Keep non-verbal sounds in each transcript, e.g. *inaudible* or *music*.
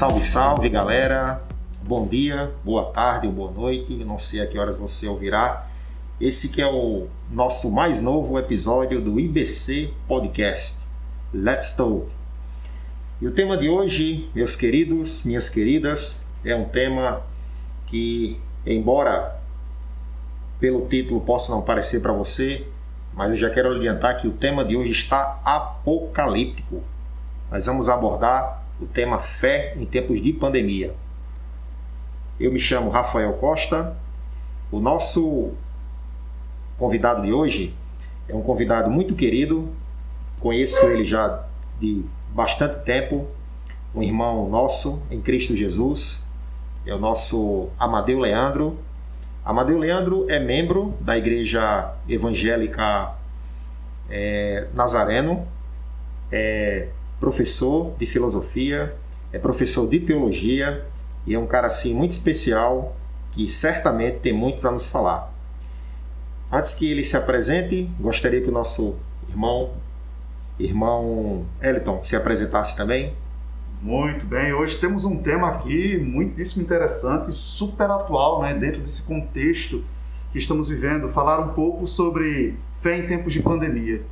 Salve, salve galera! Bom dia, boa tarde ou boa noite, não sei a que horas você ouvirá. Esse que é o nosso mais novo episódio do IBC Podcast. Let's Talk. E o tema de hoje, meus queridos, minhas queridas, é um tema que, embora pelo título possa não parecer para você, mas eu já quero adiantar que o tema de hoje está apocalíptico. Nós vamos abordar o tema fé em tempos de pandemia. Eu me chamo Rafael Costa. O nosso convidado de hoje é um convidado muito querido. Conheço ele já de bastante tempo, um irmão nosso em Cristo Jesus. É o nosso Amadeu Leandro. Amadeu Leandro é membro da Igreja Evangélica é, Nazareno, é professor de filosofia, é professor de teologia e é um cara assim muito especial que certamente tem muitos a nos falar. Antes que ele se apresente, gostaria que o nosso irmão, irmão Eliton, se apresentasse também. Muito bem, hoje temos um tema aqui muitíssimo interessante, super atual, né, dentro desse contexto que estamos vivendo, falar um pouco sobre fé em tempos de pandemia.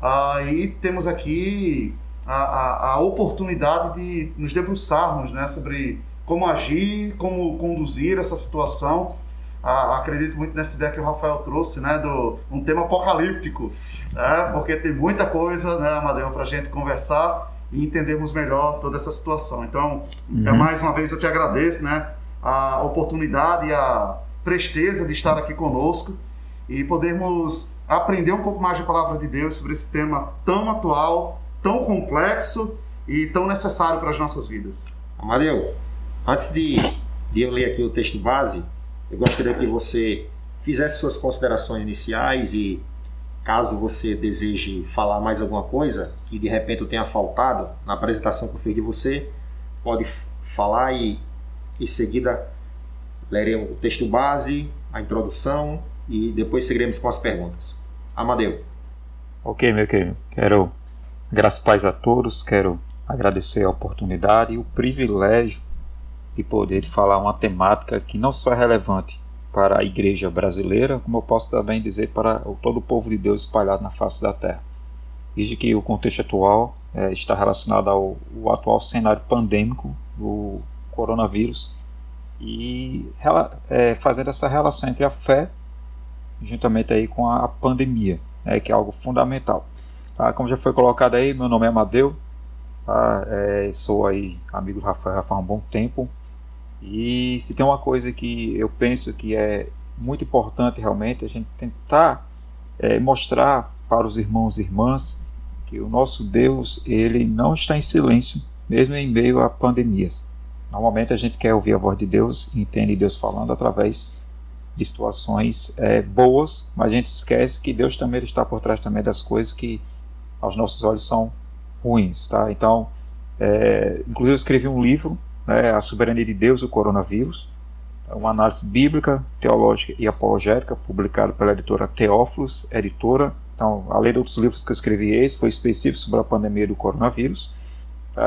Aí ah, temos aqui a, a, a, oportunidade de nos debruçarmos né, sobre como agir, como conduzir essa situação. Ah, acredito muito nessa ideia que o Rafael trouxe, né, do um tema apocalíptico, né, porque tem muita coisa, né, Amadeu, para a gente conversar e entendermos melhor toda essa situação. Então, é uhum. é, mais uma vez eu te agradeço, né, a oportunidade e a presteza de estar aqui conosco e podermos aprender um pouco mais da palavra de Deus sobre esse tema tão atual, tão complexo e tão necessário para as nossas vidas. Amadeu, antes de, de eu ler aqui o texto base, eu gostaria que você fizesse suas considerações iniciais e Caso você deseje falar mais alguma coisa que de repente eu tenha faltado na apresentação que eu fiz de você, pode falar e em seguida leremos o texto base, a introdução e depois seguiremos com as perguntas. Amadeu. Ok, meu querido. Quero, graças paz a todos, quero agradecer a oportunidade e o privilégio de poder falar uma temática que não só é relevante para a igreja brasileira, como eu posso também dizer para todo o povo de Deus espalhado na face da terra. Desde que o contexto atual é, está relacionado ao, ao, atual cenário pandêmico do coronavírus e é, fazendo essa relação entre a fé juntamente aí com a pandemia, né, que é algo fundamental. Tá? Como já foi colocado aí, meu nome é Amadeu, tá? é, sou aí amigo do Rafael, Rafael há um bom tempo, e se tem uma coisa que eu penso que é muito importante realmente, a gente tentar é, mostrar para os irmãos e irmãs que o nosso Deus ele não está em silêncio, mesmo em meio a pandemias. Normalmente a gente quer ouvir a voz de Deus, entende Deus falando através de situações é, boas, mas a gente esquece que Deus também está por trás também das coisas que aos nossos olhos são ruins, tá? Então, é, inclusive eu escrevi um livro né, A Soberania de Deus, o Coronavírus, uma análise bíblica, teológica e apologética, publicado pela editora Teófilos, editora. Então, além de outros livros que eu escrevi, esse foi específico sobre a pandemia do coronavírus.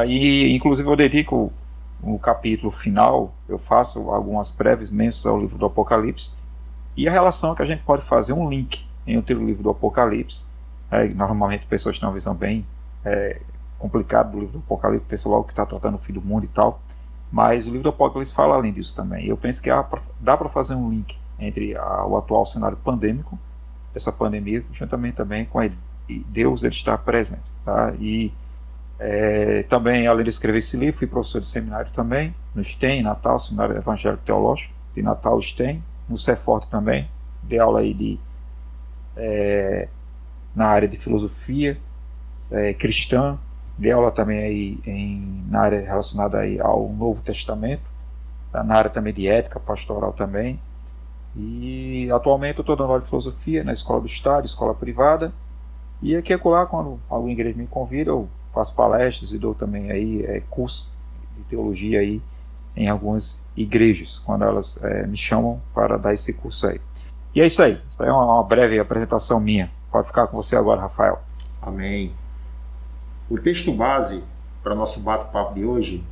E, inclusive, eu dedico no capítulo final, eu faço algumas breves menções ao livro do Apocalipse e a relação que a gente pode fazer um link entre o livro do Apocalipse. É, normalmente, pessoas têm uma visão bem é, complicada do livro do Apocalipse, pessoal que está tratando o fim do mundo e tal. Mas o livro do Apocalipse fala além disso também. Eu penso que dá para fazer um link entre a, o atual cenário pandêmico, essa pandemia, juntamente também com a, Deus ele está presente. Tá? E é, também, além de escrever esse livro, fui professor de seminário também, no STEM, Natal, Seminário Evangélico Teológico, de Natal STEM, no Ceforte também, dei aula aí de, é, na área de filosofia é, cristã, Dei aula também aí em, na área relacionada aí ao Novo Testamento, tá? na área também de ética pastoral também. E atualmente eu estou dando aula de filosofia na escola do Estado, escola privada. E aqui é lá, quando alguma igreja me convida, eu faço palestras e dou também aí é, curso de teologia aí em algumas igrejas, quando elas é, me chamam para dar esse curso aí. E é isso aí. Isso aí é uma breve apresentação minha. Pode ficar com você agora, Rafael. Amém. O texto base para nosso bate-papo de hoje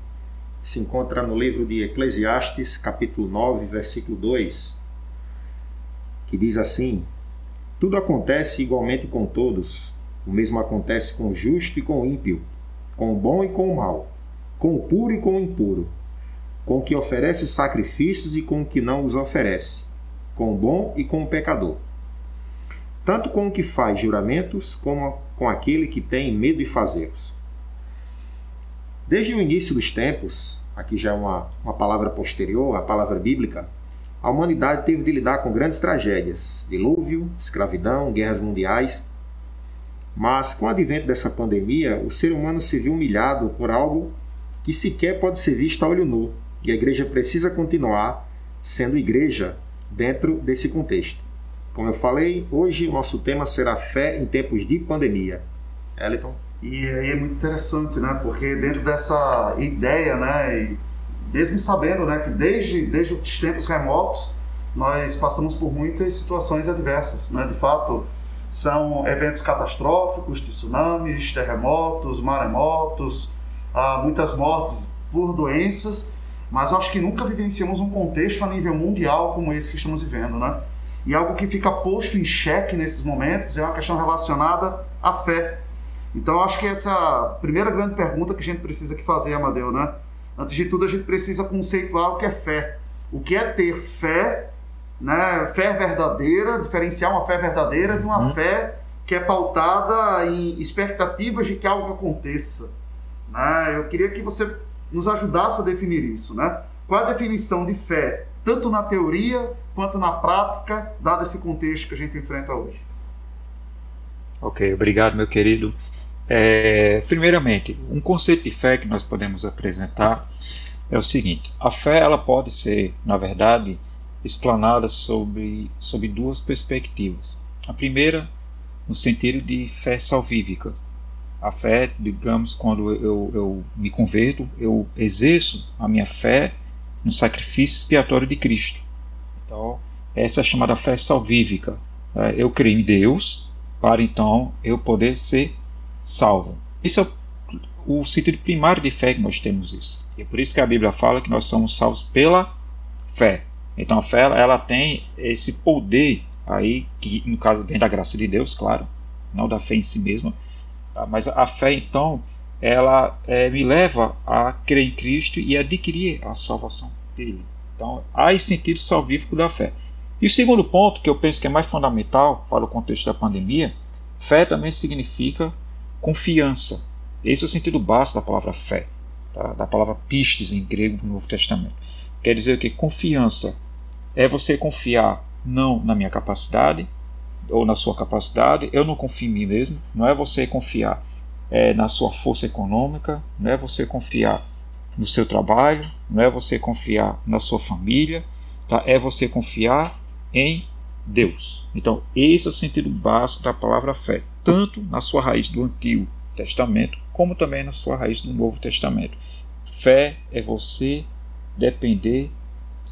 se encontra no livro de Eclesiastes, capítulo 9, versículo 2, que diz assim: Tudo acontece igualmente com todos, o mesmo acontece com o justo e com o ímpio, com o bom e com o mal, com o puro e com o impuro, com o que oferece sacrifícios e com o que não os oferece, com o bom e com o pecador. Tanto com o que faz juramentos, como com aquele que tem medo de fazê-los. Desde o início dos tempos, aqui já é uma, uma palavra posterior, a palavra bíblica, a humanidade teve de lidar com grandes tragédias, dilúvio, escravidão, guerras mundiais. Mas com o advento dessa pandemia, o ser humano se viu humilhado por algo que sequer pode ser visto a olho nu, e a igreja precisa continuar sendo igreja dentro desse contexto. Como eu falei, hoje nosso tema será fé em tempos de pandemia. Eliton? E aí é muito interessante, né? Porque dentro dessa ideia, né? E mesmo sabendo, né? Que desde, desde os tempos remotos nós passamos por muitas situações adversas, né? De fato, são eventos catastróficos, tsunamis, terremotos, maremotos, ah, muitas mortes por doenças mas acho que nunca vivenciamos um contexto a nível mundial como esse que estamos vivendo, né? E algo que fica posto em xeque nesses momentos é uma questão relacionada à fé. Então acho que essa é a primeira grande pergunta que a gente precisa aqui fazer, Amadeu, né? Antes de tudo, a gente precisa conceituar o que é fé. O que é ter fé, né? Fé verdadeira, diferenciar uma fé verdadeira de uma uhum. fé que é pautada em expectativas de que algo aconteça. Né? Eu queria que você nos ajudasse a definir isso, né? Qual a definição de fé, tanto na teoria quanto na prática, dado esse contexto que a gente enfrenta hoje? Ok, obrigado, meu querido. É, primeiramente, um conceito de fé que nós podemos apresentar é o seguinte: a fé ela pode ser, na verdade, explanada sobre, sobre duas perspectivas. A primeira, no sentido de fé salvífica, a fé, digamos, quando eu, eu me converto, eu exerço a minha fé no sacrifício expiatório de Cristo. Então, essa é chamada fé salvífica. É, eu creio em Deus para então eu poder ser salvo. Isso é o, sentido primário de fé que nós temos isso. E é por isso que a Bíblia fala que nós somos salvos pela fé. Então a fé ela tem esse poder aí que no caso vem da graça de Deus, claro, não da fé em si mesma, Tá? Mas a fé, então, ela é, me leva a crer em Cristo e adquirir a salvação dele. Então, há esse sentido salvífico da fé. E o segundo ponto, que eu penso que é mais fundamental para o contexto da pandemia, fé também significa confiança. Esse é o sentido básico da palavra fé, da palavra pistes em grego do Novo Testamento. Quer dizer que confiança é você confiar não na minha capacidade, ou na sua capacidade. Eu não confio em mim mesmo. Não é você confiar é, na sua força econômica, não é você confiar no seu trabalho, não é você confiar na sua família, tá? é você confiar em Deus. Então, esse é o sentido básico da palavra fé, tanto na sua raiz do Antigo Testamento, como também na sua raiz do Novo Testamento. Fé é você depender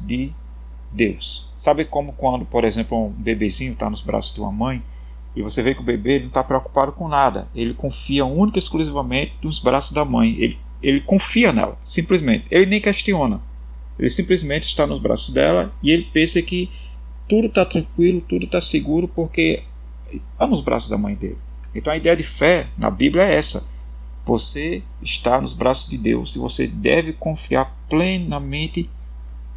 de Deus. Sabe como quando, por exemplo, um bebezinho está nos braços de uma mãe e você vê que o bebê não está preocupado com nada, ele confia única e exclusivamente nos braços da mãe, ele, ele confia nela, simplesmente, ele nem questiona, ele simplesmente está nos braços dela e ele pensa que tudo está tranquilo, tudo está seguro porque está nos braços da mãe dele. Então a ideia de fé na Bíblia é essa. Você está nos braços de Deus e você deve confiar plenamente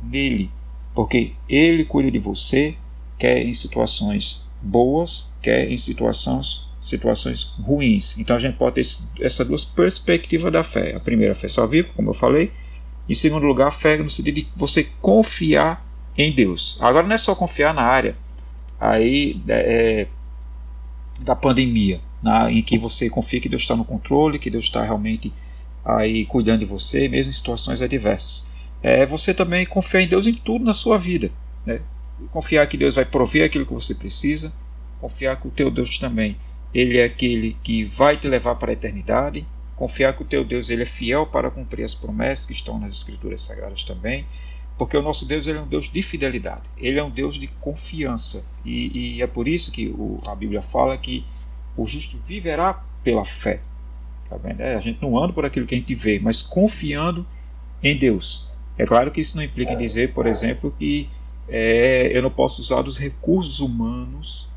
nele porque Ele cuida de você, quer em situações boas, quer em situações, situações ruins. Então a gente pode ter essas duas perspectivas da fé. A primeira, a fé salvífica, como eu falei. Em segundo lugar, a fé no sentido de você confiar em Deus. Agora não é só confiar na área aí é, da pandemia, na, em que você confia que Deus está no controle, que Deus está realmente aí cuidando de você, mesmo em situações adversas é você também confiar em Deus em tudo na sua vida. Né? Confiar que Deus vai prover aquilo que você precisa, confiar que o teu Deus também ele é aquele que vai te levar para a eternidade, confiar que o teu Deus ele é fiel para cumprir as promessas que estão nas escrituras sagradas também, porque o nosso Deus ele é um Deus de fidelidade, ele é um Deus de confiança e, e é por isso que o, a Bíblia fala que o justo viverá pela fé. Tá vendo? É, a gente não anda por aquilo que a gente vê, mas confiando em Deus. É claro que isso não implica em dizer, por exemplo, que é, eu não posso usar dos recursos humanos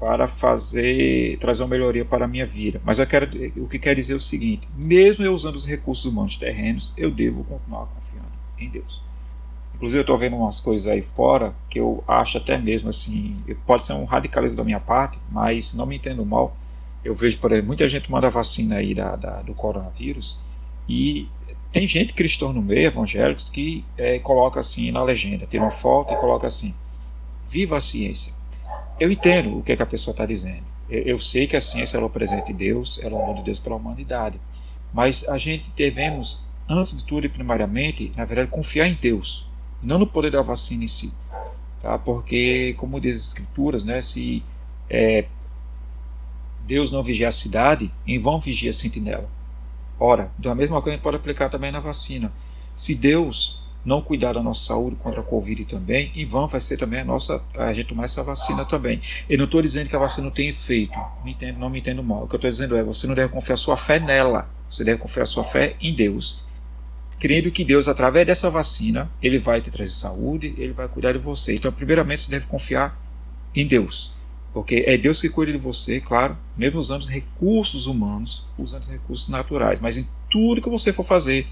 para fazer trazer uma melhoria para a minha vida. Mas eu quero, o que quer dizer é o seguinte: mesmo eu usando os recursos humanos terrenos, eu devo continuar confiando em Deus. Inclusive eu estou vendo umas coisas aí fora que eu acho até mesmo assim, pode ser um radicalismo da minha parte, mas não me entendo mal. Eu vejo, por exemplo, muita gente manda vacina aí da, da do coronavírus e tem gente cristã no meio, evangélicos, que é, coloca assim na legenda, tira uma foto e coloca assim: Viva a ciência. Eu entendo o que, é que a pessoa está dizendo. Eu, eu, sei que a ciência é o presente de Deus, ela é o de Deus para a humanidade. Mas a gente devemos, antes de tudo e primariamente, na verdade, confiar em Deus, não no poder da vacina em si. Tá? Porque, como diz as Escrituras, né, se é, Deus não vigia a cidade, em vão vigia a sentinela. Ora, da mesma coisa a gente pode aplicar também na vacina. Se Deus não cuidar da nossa saúde contra a Covid também, em vão vai ser também a nossa a gente tomar essa vacina também. Eu não estou dizendo que a vacina não tem efeito, me entendo, não me entendo mal. O que eu estou dizendo é você não deve confiar sua fé nela, você deve confiar sua fé em Deus. Crendo que Deus, através dessa vacina, ele vai te trazer saúde, ele vai cuidar de você. Então, primeiramente, você deve confiar em Deus. Porque é Deus que cuida de você, claro, mesmo usando os recursos humanos, usando os recursos naturais. Mas em tudo que você for fazer,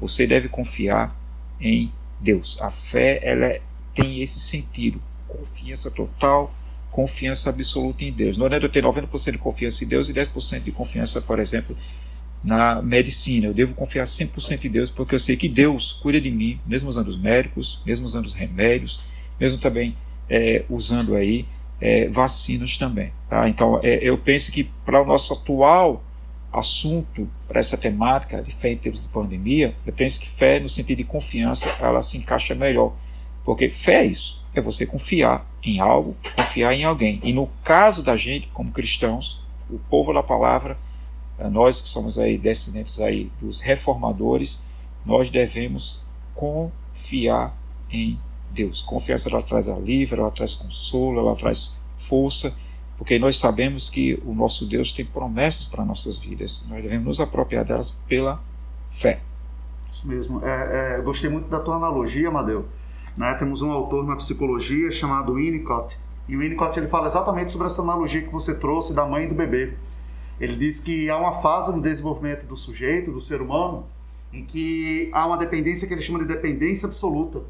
você deve confiar em Deus. A fé ela é, tem esse sentido, confiança total, confiança absoluta em Deus. Não é eu ter 90% de confiança em Deus e 10% de confiança, por exemplo, na medicina. Eu devo confiar 100% em Deus porque eu sei que Deus cuida de mim, mesmo usando os médicos, mesmo usando os remédios, mesmo também é, usando aí é, vacinas também. Tá? Então, é, eu penso que para o nosso atual assunto, para essa temática de fé em termos de pandemia, eu penso que fé, no sentido de confiança, ela se encaixa melhor. Porque fé é isso, é você confiar em algo, confiar em alguém. E no caso da gente, como cristãos, o povo da palavra, é, nós que somos aí descendentes aí dos reformadores, nós devemos confiar em Deus. Confiança ela traz alívio, ela traz consolo, ela traz força, porque nós sabemos que o nosso Deus tem promessas para nossas vidas. Nós devemos nos apropriar delas pela fé. Isso mesmo. É, é, gostei muito da tua analogia, Amadeu. Né? Temos um autor na psicologia chamado Winnicott, e o Winnicott ele fala exatamente sobre essa analogia que você trouxe da mãe e do bebê. Ele diz que há uma fase no desenvolvimento do sujeito, do ser humano, em que há uma dependência que ele chama de dependência absoluta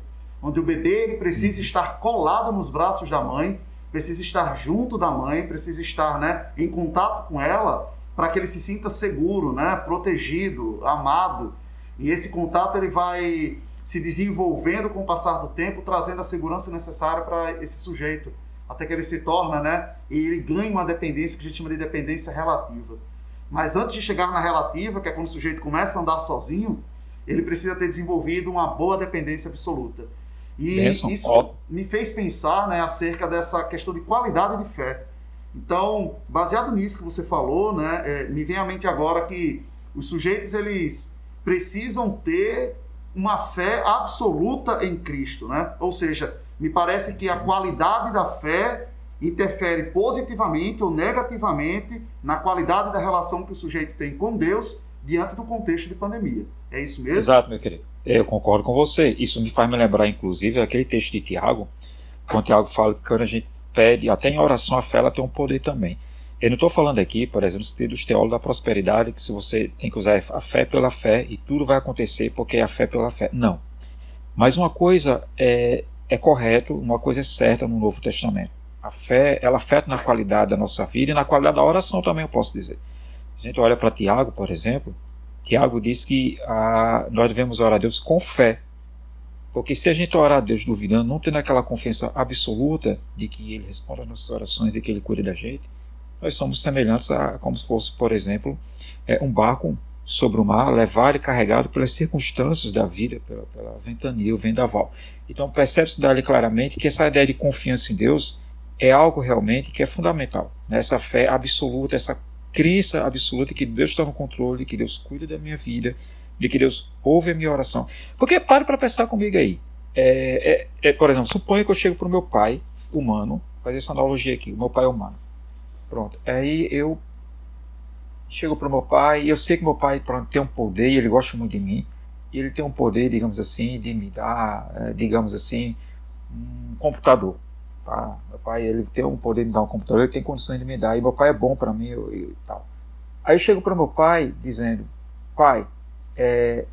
onde o bebê ele precisa estar colado nos braços da mãe, precisa estar junto da mãe, precisa estar né, em contato com ela para que ele se sinta seguro, né, protegido, amado. E esse contato ele vai se desenvolvendo com o passar do tempo, trazendo a segurança necessária para esse sujeito, até que ele se torna, né, e ele ganha uma dependência que a gente chama de dependência relativa. Mas antes de chegar na relativa, que é quando o sujeito começa a andar sozinho, ele precisa ter desenvolvido uma boa dependência absoluta. E Benção. isso me fez pensar né, acerca dessa questão de qualidade de fé. Então, baseado nisso que você falou, né, é, me vem à mente agora que os sujeitos eles precisam ter uma fé absoluta em Cristo, né? Ou seja, me parece que a qualidade da fé interfere positivamente ou negativamente na qualidade da relação que o sujeito tem com Deus diante do contexto de pandemia. É isso mesmo? Exato, meu querido. Eu concordo com você. Isso me faz me lembrar, inclusive, aquele texto de Tiago, quando Tiago fala que quando a gente pede, até em oração, a fé ela tem um poder também. Eu não estou falando aqui, por exemplo, no sentido dos teólogos da prosperidade, que se você tem que usar a fé pela fé e tudo vai acontecer porque é a fé pela fé. Não. Mas uma coisa é, é correto, uma coisa é certa no Novo Testamento. A fé, ela afeta na qualidade da nossa vida e na qualidade da oração também, eu posso dizer. A gente olha para Tiago, por exemplo, Tiago diz que a, nós devemos orar a Deus com fé. Porque se a gente orar a Deus duvidando, não tendo aquela confiança absoluta de que Ele responde às nossas orações, de que Ele cuida da gente, nós somos semelhantes a como se fosse, por exemplo, é, um barco sobre o mar, levado e carregado pelas circunstâncias da vida, pela, pela ventania, o vendaval. Então percebe-se dali claramente que essa ideia de confiança em Deus é algo realmente que é fundamental. Né? Essa fé absoluta, essa crença absoluta que Deus está no controle, que Deus cuida da minha vida, de que Deus ouve a minha oração. Porque pare para pensar comigo aí. É, é, é, por exemplo, suponha que eu chego para o meu pai humano, fazer essa analogia aqui, o meu pai é humano. Pronto. Aí eu chego para o meu pai e eu sei que meu pai pronto, tem um poder e ele gosta muito de mim. ele tem um poder, digamos assim, de me dar, é, digamos assim, um computador. Tá? Meu pai ele tem um poder de me dar um computador, ele tem condições de me dar, e meu pai é bom para mim e tal. Aí eu chego para meu pai dizendo, pai, é,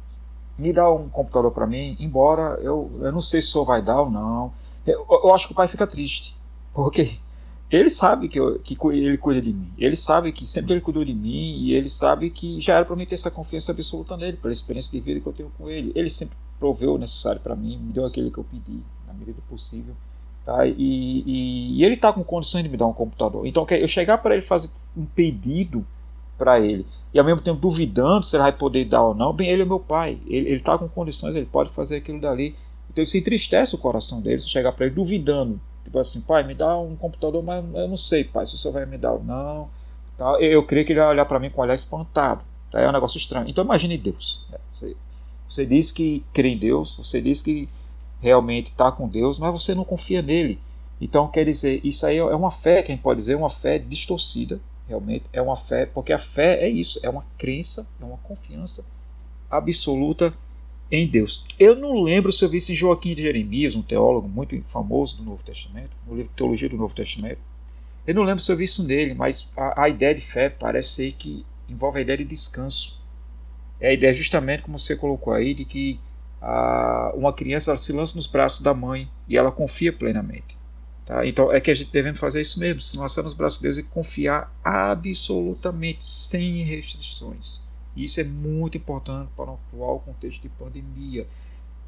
me dá um computador para mim, embora eu, eu não sei se o senhor vai dar ou não. Eu, eu acho que o pai fica triste, porque ele sabe que, eu, que ele cuida de mim. Ele sabe que sempre ele cuidou de mim e ele sabe que já era para mim ter essa confiança absoluta nele, pela experiência de vida que eu tenho com ele. Ele sempre proveu o necessário para mim, me deu aquele que eu pedi, na medida do possível. Tá? E, e, e ele está com condições de me dar um computador. Então, eu chegar para ele fazer um pedido para ele e ao mesmo tempo duvidando se ele vai poder dar ou não, bem, ele é meu pai, ele está com condições, ele pode fazer aquilo dali. Então isso entristece o coração dele, se chegar para ele duvidando, tipo assim, pai, me dá um computador, mas eu não sei, pai, se o senhor vai me dar ou não. Tá? Eu, eu creio que ele vai olhar para mim com um olhar espantado. Tá? É um negócio estranho. Então imagine Deus. Né? Você, você diz que crê em Deus, você diz que realmente está com Deus, mas você não confia nele. Então quer dizer, isso aí é uma fé, quem pode dizer, uma fé distorcida, realmente é uma fé, porque a fé é isso, é uma crença, é uma confiança absoluta em Deus. Eu não lembro se eu vi esse Joaquim de Jeremias, um teólogo muito famoso do Novo Testamento, no livro Teologia do Novo Testamento. Eu não lembro se eu vi isso nele, mas a, a ideia de fé parece ser que envolve a ideia de descanso. É a ideia justamente como você colocou aí de que a, uma criança se lança nos braços da mãe e ela confia plenamente. Tá? Então é que a gente devemos fazer isso mesmo, se lançar nos braços de Deus e confiar absolutamente, sem restrições. Isso é muito importante para o atual contexto de pandemia.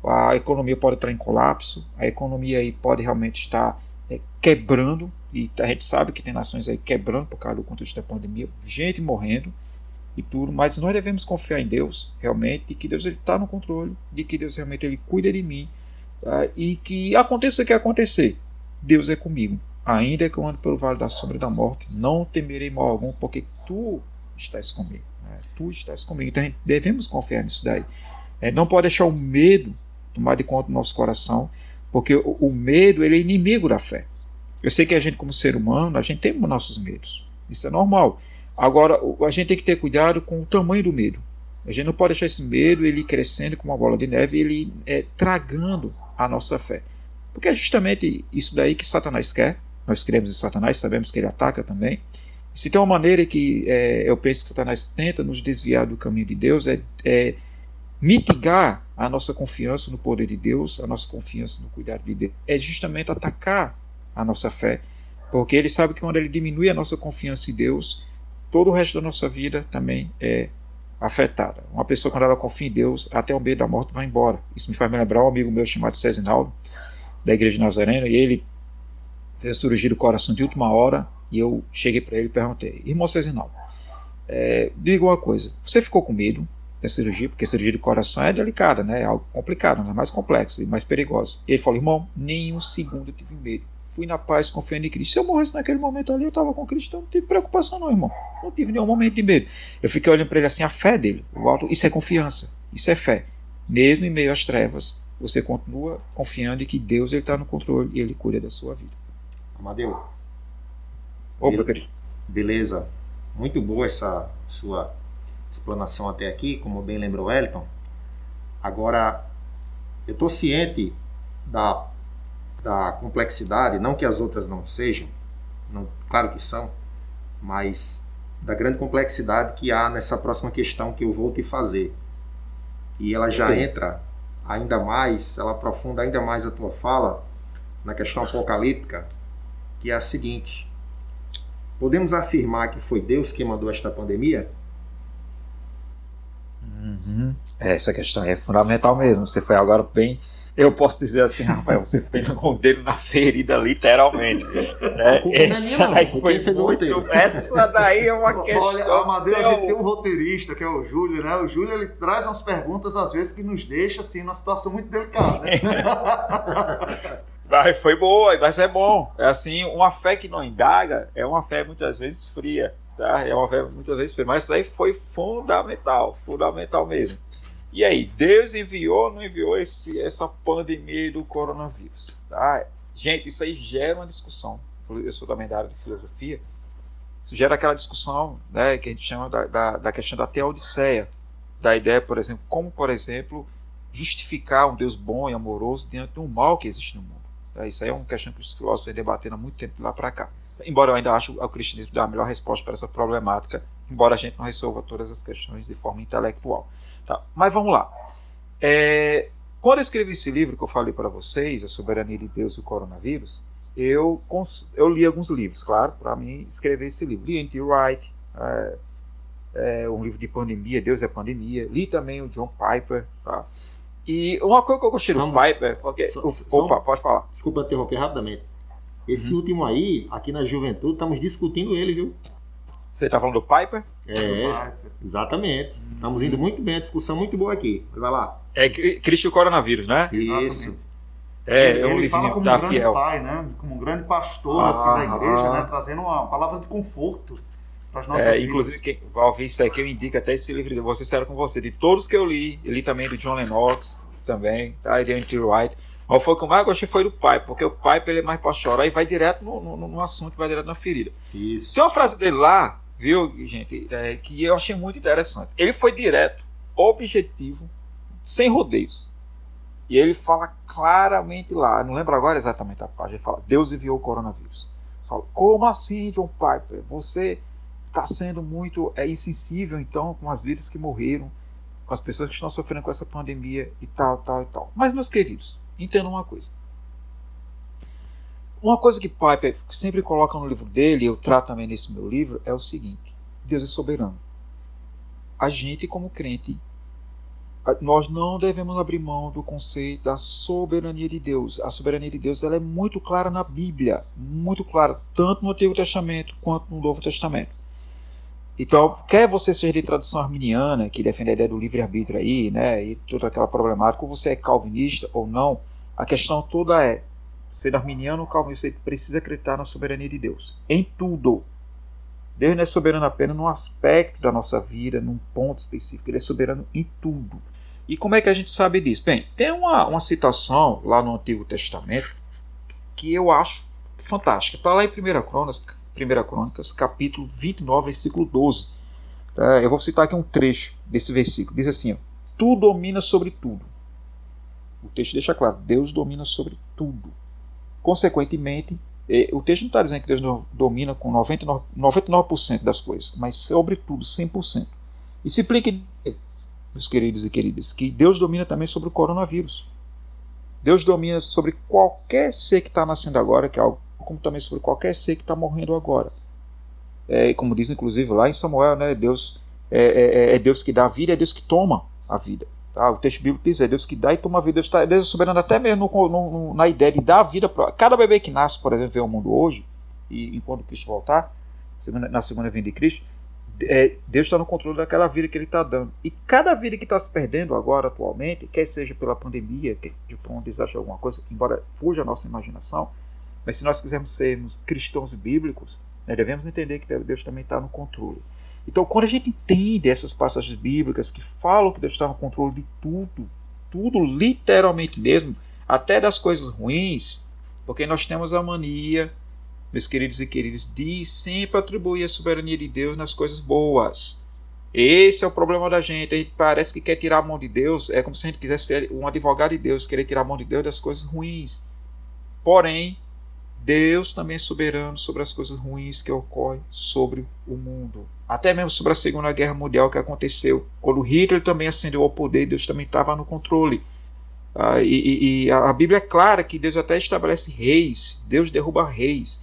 A economia pode entrar em colapso, a economia aí pode realmente estar é, quebrando, e a gente sabe que tem nações aí quebrando por causa do contexto da pandemia, gente morrendo e tudo, mas nós devemos confiar em Deus realmente, de que Deus está no controle, de que Deus realmente ele cuida de mim, tá? e que aconteça o que acontecer, Deus é comigo. Ainda que eu ande pelo vale da sombra da morte, não temerei mal algum, porque tu estás comigo. Né? Tu estás comigo. Então devemos confiar nisso daí. É, não pode deixar o medo tomar de conta do nosso coração, porque o, o, medo ele é inimigo da fé. Eu sei que a gente, como ser humano, a gente tem nossos medos. Isso é normal. Agora, a gente tem que ter cuidado com o tamanho do medo. A gente não pode deixar esse medo ele crescendo como uma bola de neve ele é, tragando a nossa fé. Porque é justamente isso daí que Satanás quer. Nós cremos em Satanás, sabemos que ele ataca também. Se tem uma maneira que é, eu penso que Satanás tenta nos desviar do caminho de Deus, é, é, mitigar a nossa confiança no poder de Deus, a nossa confiança no cuidado de Deus. É justamente atacar a nossa fé. Porque ele sabe que quando ele diminui a nossa confiança em Deus, todo o resto da nossa vida também é afetada. Uma pessoa, quando ela confia em Deus, até o medo da morte vai embora. Isso me faz me lembrar um amigo meu chamado Cezinaldo, da igreja de Nazareno, e ele fez surgir do coração de última hora, e eu cheguei para ele e perguntei, irmão Cezinaldo, é, diga uma coisa, você ficou com medo da cirurgia, porque cirurgia do coração é delicada, né? é algo complicado, é mais complexo e mais perigoso. E ele falou, irmão, nem um segundo eu tive medo. Fui na paz, confiando em Cristo. Se eu morresse naquele momento ali, eu estava com Cristo, então não tive preocupação não, irmão. Não tive nenhum momento de medo. Eu fiquei olhando para ele assim, a fé dele, o alto, isso é confiança, isso é fé. Mesmo em meio às trevas, você continua confiando em que Deus está no controle e Ele cuida da sua vida. Amadeu. Opa, querido. Beleza. Muito boa essa sua explanação até aqui, como bem lembrou Elton. Agora, eu estou ciente da, da complexidade, não que as outras não sejam, não, claro que são, mas da grande complexidade que há nessa próxima questão que eu vou te fazer. E ela já entra ainda mais, ela aprofunda ainda mais a tua fala na questão apocalíptica, que é a seguinte: podemos afirmar que foi Deus que mandou esta pandemia? Uhum. Essa questão é fundamental mesmo. Você foi agora bem eu posso dizer assim, Rafael, você fez *laughs* com o dedo na ferida, literalmente. Né? Essa daí foi fez muito, Essa daí é uma questão. Olha, Amadeu, a gente tem um roteirista que é o Júlio, né? O Júlio ele traz umas perguntas, às vezes, que nos deixa assim, numa situação muito delicada. Né? *laughs* Mas foi boa, mas é bom. É assim, uma fé que não indaga é uma fé muitas vezes fria. Tá? É uma fé muitas vezes fria. Mas isso aí foi fundamental, fundamental mesmo. E aí, Deus enviou ou não enviou esse, essa pandemia do coronavírus? Tá? Gente, isso aí gera uma discussão. Eu sou também da área de filosofia. Isso gera aquela discussão né, que a gente chama da, da, da questão da teodiceia. Da ideia, por exemplo, como, por exemplo, justificar um Deus bom e amoroso diante do mal que existe no mundo. É, isso aí é uma questão que os filósofos vêm debatendo há muito tempo lá para cá. Embora eu ainda acho o cristianismo dar a melhor resposta para essa problemática, embora a gente não resolva todas as questões de forma intelectual. Tá? Mas vamos lá. É, quando eu escrevi esse livro que eu falei para vocês, A Soberania de Deus e o Coronavírus, eu, eu li alguns livros, claro, para mim escrever esse livro. Li N.T. Wright, é, é, um livro de pandemia, Deus é Pandemia. Li também o John Piper. Tá? E uma coisa que eu gostei do Piper. Porque, opa, pode falar. Desculpa interromper rapidamente. Esse uhum. último aí, aqui na Juventude, estamos discutindo ele, viu? Você está falando do Piper? É, exatamente. Uhum. Estamos indo muito bem, a discussão muito boa aqui. Vai lá. É Cristo Coronavírus, né? Isso. É, ele, é um ele fala como um grande fiel. pai, né? Como um grande pastor ah, assim, da igreja, ah. né? Trazendo uma palavra de conforto para as nossas é, vidas. Inclusive, quem vai ouvir isso aqui, eu indico até esse livro, vou ser sério com você, de todos que eu li, eu li também do John Lennox, também, tá? E T. White. Mas foi o que eu mais gostei foi do pai, porque o pai ele é mais para chorar e vai direto no, no, no, assunto, vai direto na ferida. Isso. Tem uma frase dele lá, viu, gente, é, que eu achei muito interessante. Ele foi direto, objetivo, sem rodeios. E ele fala claramente lá, não lembro agora exatamente a página, ele fala: Deus enviou o coronavírus. Fala, Como assim, John Piper? Você está sendo muito é, insensível, então, com as vidas que morreram, com as pessoas que estão sofrendo com essa pandemia e tal, tal e tal. Mas, meus queridos, entendam uma coisa. Uma coisa que Piper sempre coloca no livro dele, eu trato também nesse meu livro, é o seguinte: Deus é soberano. A gente, como crente, nós não devemos abrir mão do conceito da soberania de Deus. A soberania de Deus ela é muito clara na Bíblia, muito clara, tanto no Antigo Testamento quanto no Novo Testamento. Então, quer você seja de tradição arminiana, que defende a ideia do livre-arbítrio aí, né, e toda aquela problemática, ou você é calvinista ou não, a questão toda é, sendo arminiano ou calvinista, precisa acreditar na soberania de Deus, em tudo. Deus não é soberano apenas num aspecto da nossa vida, num ponto específico, ele é soberano em tudo. E como é que a gente sabe disso? Bem, tem uma, uma citação lá no Antigo Testamento que eu acho fantástica. Está lá em 1 Crônicas, 1 Crônicas, capítulo 29, versículo 12. É, eu vou citar aqui um trecho desse versículo. Diz assim: Tu domina sobre tudo. O texto deixa claro: Deus domina sobre tudo. Consequentemente, é, o texto não está dizendo que Deus domina com 99%, 99 das coisas, mas sobre tudo, 100%. E se implica meus queridos e queridas, que Deus domina também sobre o coronavírus. Deus domina sobre qualquer ser que está nascendo agora, que é algo como também sobre qualquer ser que está morrendo agora. É, como diz inclusive lá em Samuel, né, Deus é, é, é, é, Deus que dá a vida, é Deus que toma a vida. Tá? O texto bíblico diz: é Deus que dá e toma a vida. Deus, tá, Deus é soberano até mesmo no, no, na ideia de dar a vida para cada bebê que nasce, por exemplo, vem ao mundo hoje, e enquanto Cristo voltar, na segunda vinda de Cristo, é, Deus está no controle daquela vida que Ele está dando. E cada vida que está se perdendo agora, atualmente, quer seja pela pandemia, quer por um desastre alguma coisa, embora fuja a nossa imaginação, mas se nós quisermos sermos cristãos bíblicos, né, devemos entender que Deus também está no controle. Então, quando a gente entende essas passagens bíblicas que falam que Deus está no controle de tudo, tudo literalmente mesmo, até das coisas ruins, porque nós temos a mania meus queridos e queridas, de sempre atribuir a soberania de Deus nas coisas boas. Esse é o problema da gente. A gente parece que quer tirar a mão de Deus. É como se a gente quisesse ser um advogado de Deus, querer tirar a mão de Deus das coisas ruins. Porém, Deus também é soberano sobre as coisas ruins que ocorrem sobre o mundo. Até mesmo sobre a Segunda Guerra Mundial que aconteceu. Quando Hitler também ascendeu ao poder, Deus também estava no controle. Ah, e, e, a Bíblia é clara que Deus até estabelece reis, Deus derruba reis.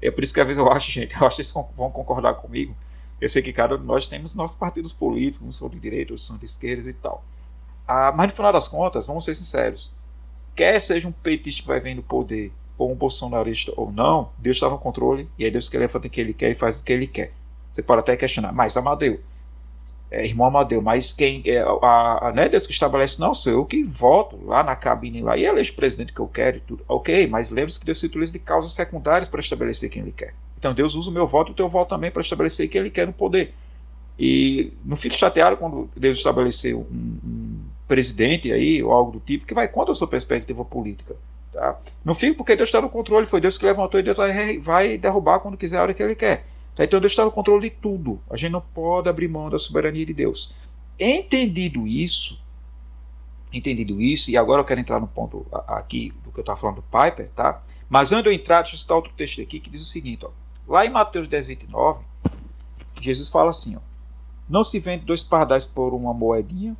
É por isso que às vezes eu acho, gente, eu acho que vocês vão concordar comigo. Eu sei que cada nós temos nossos partidos políticos, uns são de direita, outros são de esquerda e tal. Ah, mas no final das contas, vamos ser sinceros, quer seja um petista que vai vendo poder, ou um bolsonarista ou não, Deus está no controle e é Deus que levanta o que ele quer e faz o que ele quer. Você pode até questionar, mas Amadeu, é, irmão Amadeu, mas quem é a, a, não é Deus que estabelece, não, sou eu que voto lá na cabine lá e elejo o presidente que eu quero e tudo. Ok, mas lembre-se que Deus se utiliza de causas secundárias para estabelecer quem ele quer. Então Deus usa o meu voto e o teu voto também para estabelecer quem ele quer no poder. E não fique chateado quando Deus estabeleceu um, um, presidente aí, ou algo do tipo, que vai contra a sua perspectiva política. Tá? Não fique porque Deus está no controle, foi Deus que levantou e Deus vai, vai derrubar quando quiser a hora que ele quer. Tá? Então Deus está no controle de tudo. A gente não pode abrir mão da soberania de Deus. Entendido isso, entendido isso, e agora eu quero entrar no ponto aqui do que eu estava falando do Piper, tá? Mas antes de eu entrar, deixa eu citar outro texto aqui que diz o seguinte, ó. Lá em Mateus 10, 29, Jesus fala assim, ó. Não se vende dois pardais por uma moedinha,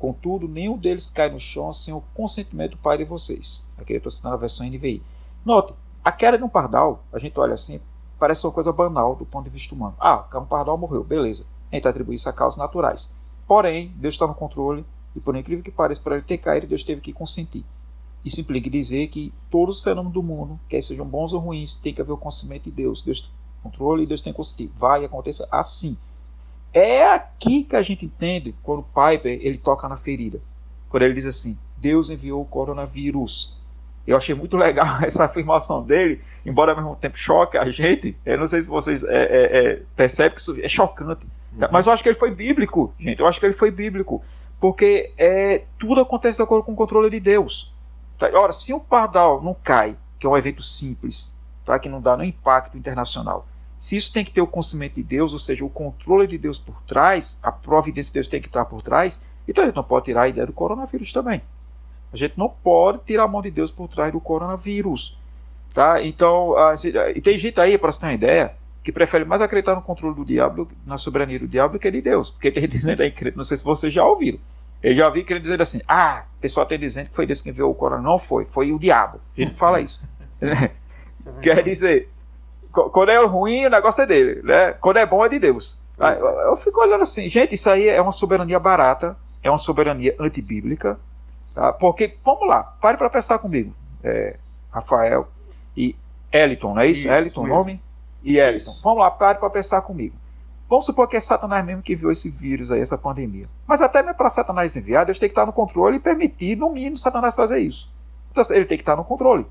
contudo, nenhum deles cai no chão sem o consentimento do Pai de vocês. Aqui eu estou citando a versão NVI. Note, a queda de um pardal, a gente olha assim, parece uma coisa banal do ponto de vista humano. Ah, um pardal morreu, beleza. A gente atribui isso a causas naturais. Porém, Deus está no controle e por incrível que pareça, para ele ter caído, Deus teve que consentir. Isso implica dizer que todos os fenômenos do mundo, quer sejam bons ou ruins, tem que haver o conhecimento de Deus. Deus tem controle e Deus tem consentir. Vai acontecer assim. É aqui que a gente entende quando o Piper ele toca na ferida. Quando ele diz assim: Deus enviou o coronavírus. Eu achei muito legal *laughs* essa afirmação dele, embora ao mesmo tempo choque a gente. Eu não sei se vocês é, é, é, percebem que isso é chocante. Uhum. Mas eu acho que ele foi bíblico, gente. Eu acho que ele foi bíblico. Porque é, tudo acontece de acordo com o controle de Deus. Tá? Ora, se um pardal não cai, que é um evento simples, tá? que não dá nenhum impacto internacional, se isso tem que ter o conhecimento de Deus, ou seja, o controle de Deus por trás, a providência de Deus tem que estar por trás, então a gente não pode tirar a ideia do coronavírus também. A gente não pode tirar a mão de Deus por trás do coronavírus. Tá? Então, e tem gente aí, para você ter uma ideia, que prefere mais acreditar no controle do diabo, na soberania do diabo, do que de Deus. Porque tem *laughs* dizendo aí, não sei se vocês já ouviram. Eu já vi querendo dizer assim: ah, o pessoal tem dizendo que foi Deus que enviou o corona. Não foi, foi o diabo. A gente fala isso. *laughs* *laughs* Quer dizer, quando é ruim, o negócio é dele. Né? Quando é bom, é de Deus. Eu, eu fico olhando assim, gente, isso aí é uma soberania barata, é uma soberania antibíblica. Tá? Porque, vamos lá, pare para pensar comigo, é, Rafael e Eliton, não é isso? isso Eliton, nome? e Elton. Vamos lá, pare para pensar comigo. Vamos supor que é Satanás mesmo que enviou esse vírus aí, essa pandemia. Mas até mesmo para Satanás enviar, Deus tem que estar no controle e permitir, no mínimo, Satanás fazer isso. Então, ele tem que estar no controle.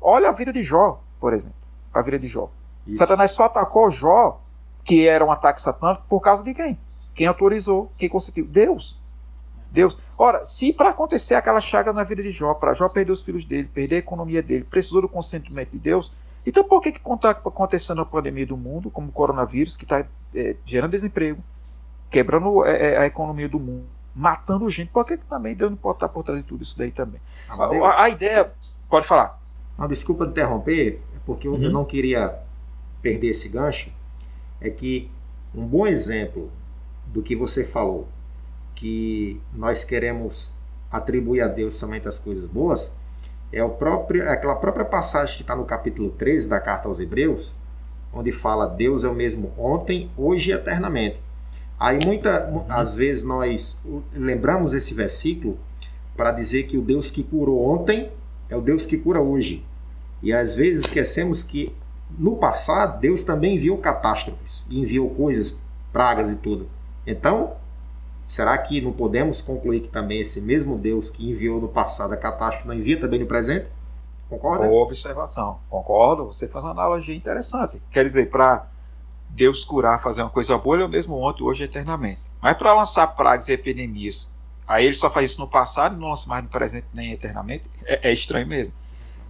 Olha a vida de Jó, por exemplo. A vida de Jó. Isso. Satanás só atacou Jó, que era um ataque satânico, por causa de quem? Quem autorizou? Quem consentiu? Deus. Deus. Ora, se para acontecer aquela chaga na vida de Jó, para Jó perder os filhos dele, perder a economia dele, precisou do consentimento de Deus, então, por que está acontecendo a pandemia do mundo, como o coronavírus, que está é, gerando desemprego, quebrando é, é, a economia do mundo, matando gente? Por que, que também Deus não pode estar por trás de tudo isso daí também? Ah, a, a, ideia. Pode falar. Não, desculpa interromper, porque uhum. eu não queria perder esse gancho. É que um bom exemplo do que você falou, que nós queremos atribuir a Deus somente as coisas boas, é o próprio, é aquela própria passagem que está no capítulo 13 da carta aos Hebreus, onde fala Deus é o mesmo ontem, hoje e eternamente. Aí muitas às vezes nós lembramos esse versículo para dizer que o Deus que curou ontem é o Deus que cura hoje. E às vezes esquecemos que no passado Deus também enviou catástrofes, enviou coisas, pragas e tudo. Então, Será que não podemos concluir que também esse mesmo Deus que enviou no passado a catástrofe não envia também no presente? Concorda? Boa observação. Concordo. Você faz uma analogia interessante. Quer dizer, para Deus curar, fazer uma coisa boa, ele é o mesmo ontem, hoje eternamente. Mas para lançar pragas e epidemias, aí ele só faz isso no passado e não lança mais no presente nem eternamente, é, é estranho mesmo.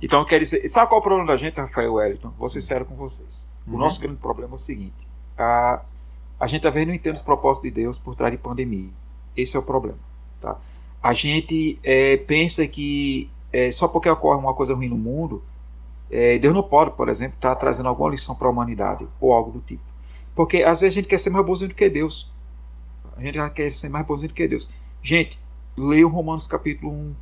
Então, quer dizer, sabe qual é o problema da gente, Rafael Wellington? Vou ser sério com vocês. O uhum. nosso grande problema é o seguinte: a, a gente às vezes não entende os propósitos de Deus por trás de pandemia. Esse é o problema. Tá? A gente é, pensa que é, só porque ocorre uma coisa ruim no mundo, é, Deus não pode, por exemplo, estar tá trazendo alguma lição para a humanidade ou algo do tipo. Porque às vezes a gente quer ser mais bonzinho do que Deus. A gente quer ser mais bonzinho do que Deus. Gente, leia o Romanos capítulo 1.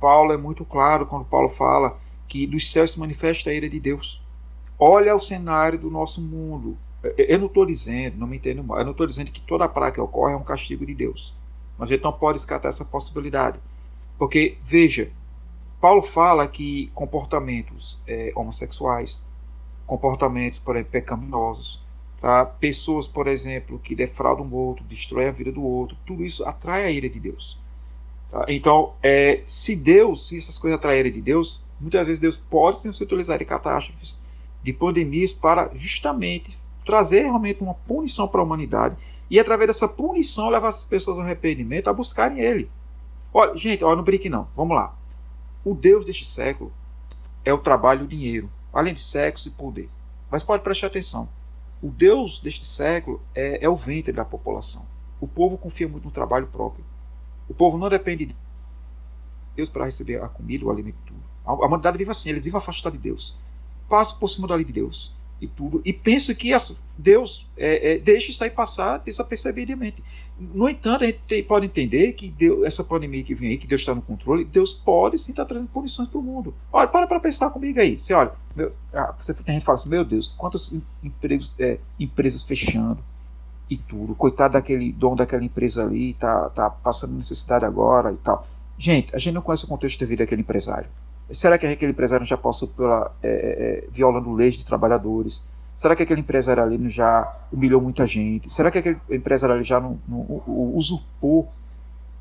Paulo é muito claro quando Paulo fala que dos céus se manifesta a ira de Deus. Olha o cenário do nosso mundo. Eu não estou dizendo, não me entendo mal, eu não estou dizendo que toda praga que ocorre é um castigo de Deus. Mas a gente não pode descartar essa possibilidade. Porque, veja, Paulo fala que comportamentos é, homossexuais, comportamentos, por exemplo, pecaminosos, tá? pessoas, por exemplo, que defraudam o outro, destroem a vida do outro, tudo isso atrai a ira de Deus. Tá? Então, é, se Deus, se essas coisas atraírem de Deus, muitas vezes Deus pode se utilizar de catástrofes, de pandemias, para justamente trazer realmente uma punição para a humanidade e através dessa punição levar as pessoas ao arrependimento a buscarem ele. Olha, gente, olha, não brinque não. Vamos lá. O Deus deste século é o trabalho e o dinheiro, além de sexo e poder. Mas pode prestar atenção. O Deus deste século é, é o ventre da população. O povo confia muito no trabalho próprio. O povo não depende de Deus para receber a comida, o alimento, tudo. A, humanidade vive assim, ele vive afastado de Deus. Passa por cima da lei de Deus e tudo. E penso que Deus é, é, deixa isso aí passar desapercebidamente. No entanto, a gente pode entender que Deus, essa pandemia que vem aí, que Deus está no controle, Deus pode sim estar tá trazendo punições para o mundo. Olha, para para pensar comigo aí. Você olha, meu, você tem gente que fala assim, meu Deus, quantas empregos, é, empresas fechando e tudo. Coitado daquele dono daquela empresa ali, tá, tá passando necessidade agora e tal. Gente, a gente não conhece o contexto de vida daquele empresário. Será que aquele empresário já passou pela é, é, é, violando leis de trabalhadores? Será que aquele empresário ali já humilhou muita gente? Será que aquele empresário ali já não, não, não usurpou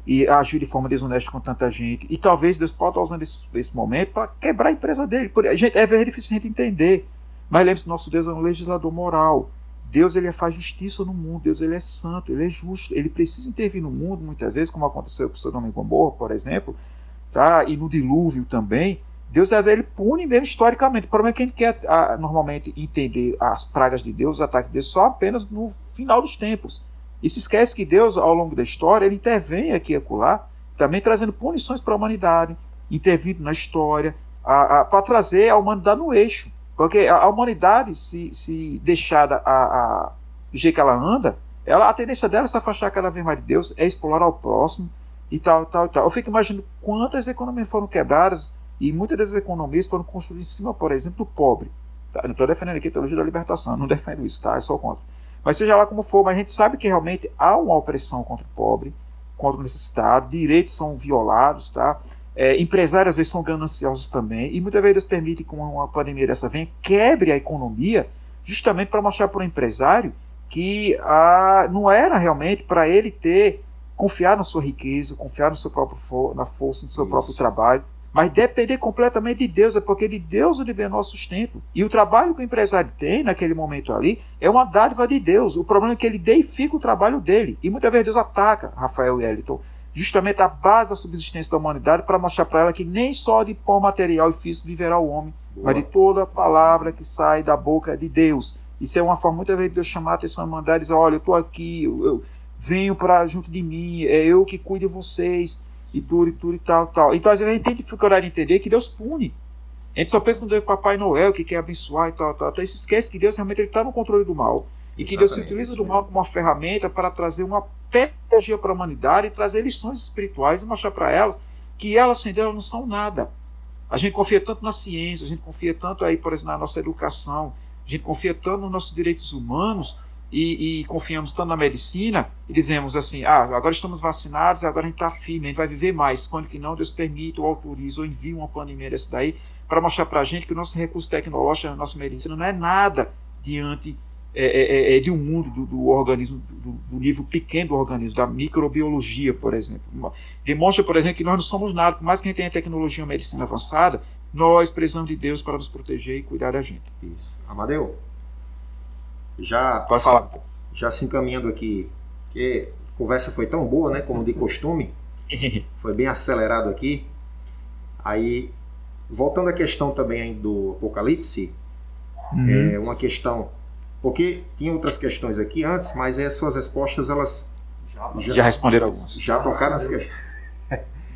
e agiu de forma desonesta com tanta gente? E talvez Deus possa estar usando esse, esse momento para quebrar a empresa dele. Por, gente, é very difícil a gente entender. Mas lembre-se, nosso Deus é um legislador moral. Deus ele faz justiça no mundo, Deus ele é santo, ele é justo, ele precisa intervir no mundo muitas vezes, como aconteceu com o Sodoma e Gomorra, por exemplo, tá? e no dilúvio também, Deus ele pune mesmo historicamente. O problema é que a gente quer a, normalmente entender as pragas de Deus, os ataques de Deus, só apenas no final dos tempos. E se esquece que Deus, ao longo da história, ele intervém aqui e acolá, também trazendo punições para a humanidade, intervindo na história, para trazer a humanidade no eixo. Porque a, a humanidade, se, se deixada a, a, do jeito que ela anda, ela, a tendência dela é se afastar cada vez mais de Deus, é explorar o próximo, e tal, tal, tal. Eu fico imaginando quantas economias foram quebradas e muitas dessas economias foram construídas em cima, por exemplo, do pobre. Tá? Não estou defendendo aqui a teologia da libertação, não defendo isso, tá? É só contra. Mas seja lá como for, mas a gente sabe que realmente há uma opressão contra o pobre, contra o necessitado, direitos são violados, tá? É, empresários às vezes são gananciosos também, e muitas vezes permitem que uma pandemia dessa venha, quebre a economia, justamente para mostrar para o empresário que ah, não era realmente para ele ter confiar na sua riqueza, confiar no seu próprio for, na força do seu Isso. próprio trabalho, mas depender completamente de Deus, é porque de Deus ele vem nosso sustento. E o trabalho que o empresário tem naquele momento ali é uma dádiva de Deus. O problema é que ele deifica o trabalho dele. E muitas vezes Deus ataca Rafael e Eliton, justamente a base da subsistência da humanidade, para mostrar para ela que nem só de pão material e físico viverá o homem, Boa. mas de toda palavra que sai da boca de Deus. Isso é uma forma, muitas vezes, de Deus chamar a atenção e mandar dizer: olha, eu estou aqui, eu, venham para junto de mim, é eu que cuido de vocês, e tudo, e tudo, e tal, tal. Então, às vezes, a gente tem dificuldade de entender que Deus pune. A gente só pensa no Papai Noel, que quer abençoar e tal, tal, tal. E se esquece que Deus realmente está no controle do mal. E que Deus se utiliza do mal como uma ferramenta para trazer uma pedagogia para a humanidade e trazer lições espirituais e mostrar para elas que elas sem Deus não são nada. A gente confia tanto na ciência, a gente confia tanto aí, por exemplo, na nossa educação, a gente confia tanto nos nossos direitos humanos, e, e, confiamos tanto na medicina e dizemos assim: ah, agora estamos vacinados, agora a gente está firme, a gente vai viver mais. Quando que não, Deus permite ou autoriza ou envia uma pandemia dessa daí para mostrar para a gente que o nosso recurso tecnológico, a nossa medicina não é nada diante é, é, é, é de um mundo do, do organismo, do, do, nível pequeno do organismo, da microbiologia, por exemplo. Demonstra, por exemplo, que nós não somos nada, por mais que a gente tenha tecnologia e medicina avançada, nós precisamos de Deus para nos proteger e cuidar da gente. Isso. Amadeu? Já, Pode falar. Já se encaminhando aqui, que a conversa foi tão boa, né? Como de costume. *laughs* foi bem acelerado aqui. Aí, voltando à questão também do Apocalipse, uhum. é uma questão. Porque tinha outras questões aqui antes, mas as suas respostas elas já, já responderam algumas. Já tocaram as questões.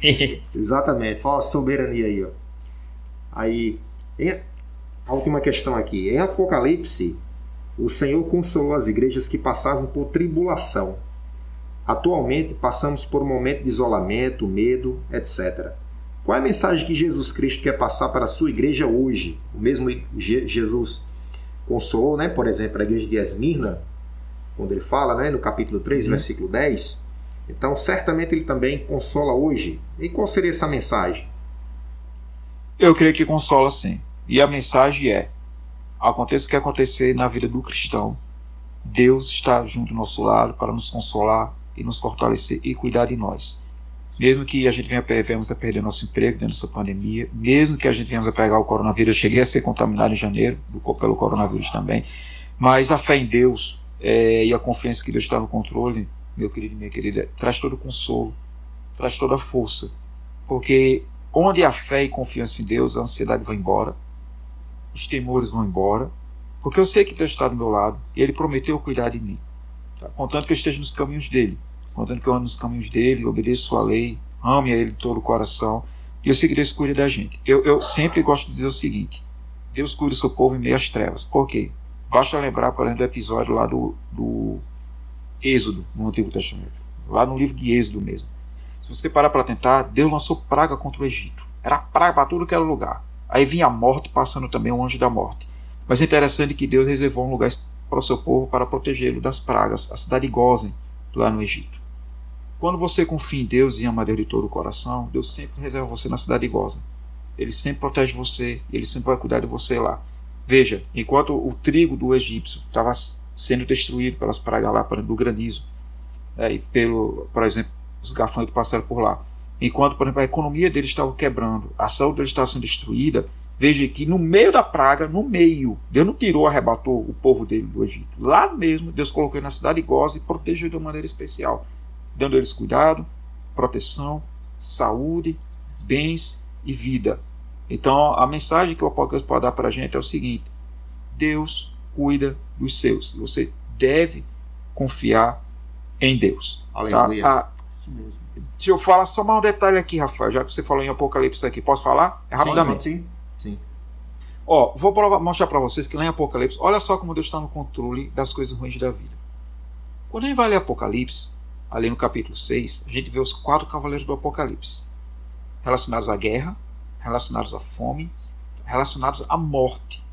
*laughs* Exatamente, fala soberania aí. Ó. Aí, a última questão aqui. Em Apocalipse, o Senhor consolou as igrejas que passavam por tribulação. Atualmente passamos por um momento de isolamento, medo, etc. Qual é a mensagem que Jesus Cristo quer passar para a sua igreja hoje? O mesmo Jesus consolou, né, por exemplo, a igreja de Esmirna, quando ele fala né, no capítulo 3, uhum. versículo 10. Então, certamente ele também consola hoje. E qual seria essa mensagem? Eu creio que consola sim. E a mensagem é: aconteça o que acontecer na vida do cristão, Deus está junto do nosso lado para nos consolar e nos fortalecer e cuidar de nós. Mesmo que a gente venha, a perder nosso emprego dentro dessa pandemia, mesmo que a gente venhamos a pegar o coronavírus, eu cheguei a ser contaminado em janeiro pelo coronavírus também, mas a fé em Deus é, e a confiança que Deus está no controle, meu querido e minha querida, traz todo o consolo, traz toda a força, porque onde há fé e confiança em Deus, a ansiedade vai embora, os temores vão embora, porque eu sei que Deus está do meu lado e Ele prometeu cuidar de mim. Tá? Contanto que eu esteja nos caminhos dele, contanto que eu ando nos caminhos dele, obedeço a lei, ame a Ele todo o coração, E eu sei que Deus cuida da gente. Eu, eu sempre gosto de dizer o seguinte: Deus cuida o seu povo em meio às trevas. Por quê? Basta lembrar, por exemplo, do episódio lá do, do Êxodo, no Antigo Testamento. Lá no livro de Êxodo mesmo. Se você parar para tentar, Deus lançou praga contra o Egito. Era praga para tudo que era lugar. Aí vinha a morte, passando também o anjo da morte. Mas é interessante que Deus reservou um lugar para o seu povo para protegê-lo das pragas, a cidade de Gozen, lá no Egito. Quando você confia em Deus e ama Deus de todo o coração, Deus sempre reserva você na cidade de Gozen. Ele sempre protege você, ele sempre vai cuidar de você lá. Veja, enquanto o trigo do egípcio estava sendo destruído pelas pragas lá, do granizo, é, e pelo, por exemplo, os gafanhotos passaram por lá. Enquanto, por exemplo, a economia deles estava quebrando, a saúde deles estava sendo destruída, veja que no meio da praga, no meio, Deus não tirou, arrebatou o povo dele do Egito. Lá mesmo, Deus colocou na cidade de Goza e protegeu de uma maneira especial, dando eles cuidado, proteção, saúde, bens e vida. Então, a mensagem que o Apocalipse pode dar para a gente é o seguinte: Deus cuida dos seus. Você deve confiar em Deus. Tá? Aleluia. Tá? Isso mesmo. Deixa eu falar só mais um detalhe aqui, Rafael, já que você falou em Apocalipse aqui. Posso falar? É rapidamente. Sim, sim. Ó, vou provar, mostrar para vocês que lá em Apocalipse, olha só como Deus está no controle das coisas ruins da vida. Quando a gente vai ler Apocalipse, ali no capítulo 6, a gente vê os quatro cavaleiros do Apocalipse, relacionados à guerra, relacionados à fome, relacionados à morte.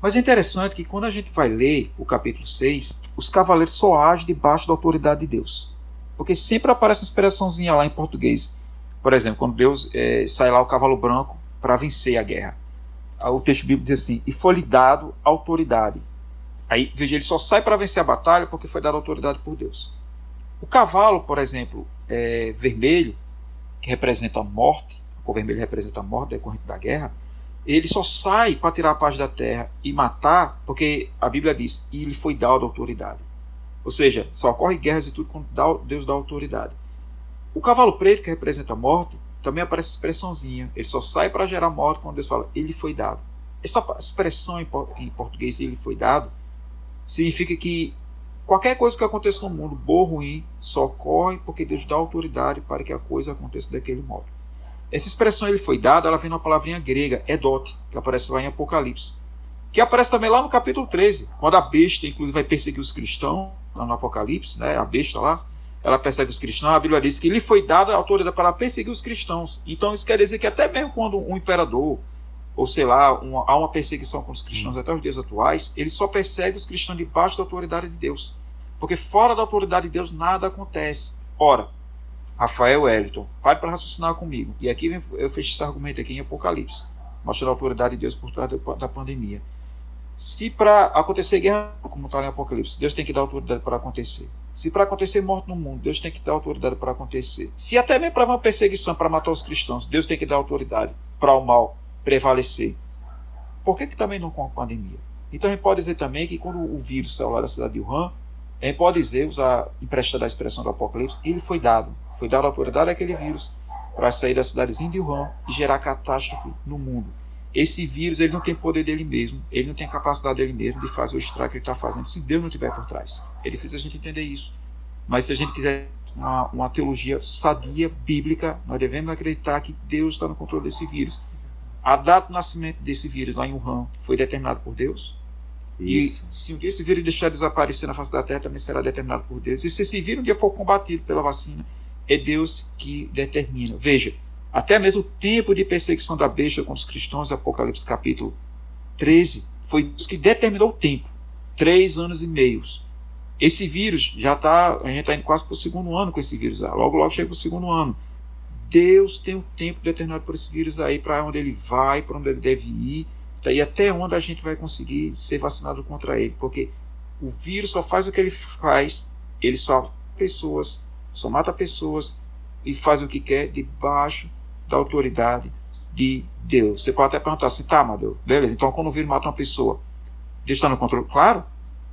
Mas é interessante que quando a gente vai ler o capítulo 6, os cavaleiros só agem debaixo da autoridade de Deus. Porque sempre aparece uma expressãozinha lá em português. Por exemplo, quando Deus é, sai lá o cavalo branco para vencer a guerra. O texto bíblico diz assim: e foi-lhe dado autoridade. Aí, veja, ele só sai para vencer a batalha porque foi dado autoridade por Deus. O cavalo, por exemplo, é, vermelho, que representa a morte, a cor vermelha representa a morte decorrente da guerra, ele só sai para tirar a paz da terra e matar porque a Bíblia diz, e lhe foi dado autoridade. Ou seja, só ocorre guerras e tudo quando Deus dá autoridade. O cavalo preto, que representa a morte, também aparece expressãozinha. Ele só sai para gerar morte quando Deus fala, ele foi dado. Essa expressão em português, ele foi dado, significa que qualquer coisa que aconteça no mundo, bom ou ruim, só ocorre porque Deus dá autoridade para que a coisa aconteça daquele modo. Essa expressão ele foi dada, ela vem na palavrinha grega, edot, que aparece lá em Apocalipse que aparece também lá no capítulo 13, quando a besta, inclusive, vai perseguir os cristãos, lá no Apocalipse, né, a besta lá, ela persegue os cristãos, a Bíblia diz que lhe foi dada a autoridade para perseguir os cristãos. Então isso quer dizer que até mesmo quando um imperador, ou sei lá, uma, há uma perseguição com os cristãos hum. até os dias atuais, ele só persegue os cristãos debaixo da autoridade de Deus. Porque fora da autoridade de Deus nada acontece. Ora, Rafael Wellington, pare para raciocinar comigo. E aqui eu fecho esse argumento aqui em Apocalipse, mostrando a autoridade de Deus por trás da pandemia. Se para acontecer guerra, como está em Apocalipse, Deus tem que dar autoridade para acontecer. Se para acontecer morte no mundo, Deus tem que dar autoridade para acontecer. Se até mesmo para uma perseguição, para matar os cristãos, Deus tem que dar autoridade para o mal prevalecer. Por que, que também não com a pandemia? Então a gente pode dizer também que quando o vírus saiu lá da cidade de Wuhan, a gente pode dizer, usar, emprestar a expressão do Apocalipse, ele foi dado. Foi dado autoridade àquele vírus para sair da cidadezinha de Wuhan e gerar catástrofe no mundo esse vírus ele não tem poder dele mesmo, ele não tem capacidade dele mesmo de fazer o estrago que ele está fazendo, se Deus não estiver por trás. É difícil a gente entender isso. Mas se a gente quiser uma, uma teologia sadia, bíblica, nós devemos acreditar que Deus está no controle desse vírus. A data do nascimento desse vírus lá em Wuhan foi determinada por Deus. Isso. E se um dia esse vírus deixar de desaparecer na face da Terra, também será determinado por Deus. E se esse vírus um dia for combatido pela vacina, é Deus que determina. Veja, até mesmo o tempo de perseguição da besta com os cristãos, Apocalipse capítulo 13, foi Deus que determinou o tempo. Três anos e meios. Esse vírus já está, a gente está indo quase para o segundo ano com esse vírus. Logo, logo chega o segundo ano. Deus tem um tempo determinado por esse vírus aí, para onde ele vai, para onde ele deve ir, e até onde a gente vai conseguir ser vacinado contra ele. Porque o vírus só faz o que ele faz, ele só pessoas, só mata pessoas e faz o que quer debaixo da autoridade de Deus. Você pode até perguntar assim, tá, mas Deus, beleza, então quando o vírus mata uma pessoa, Deus está no controle? Claro,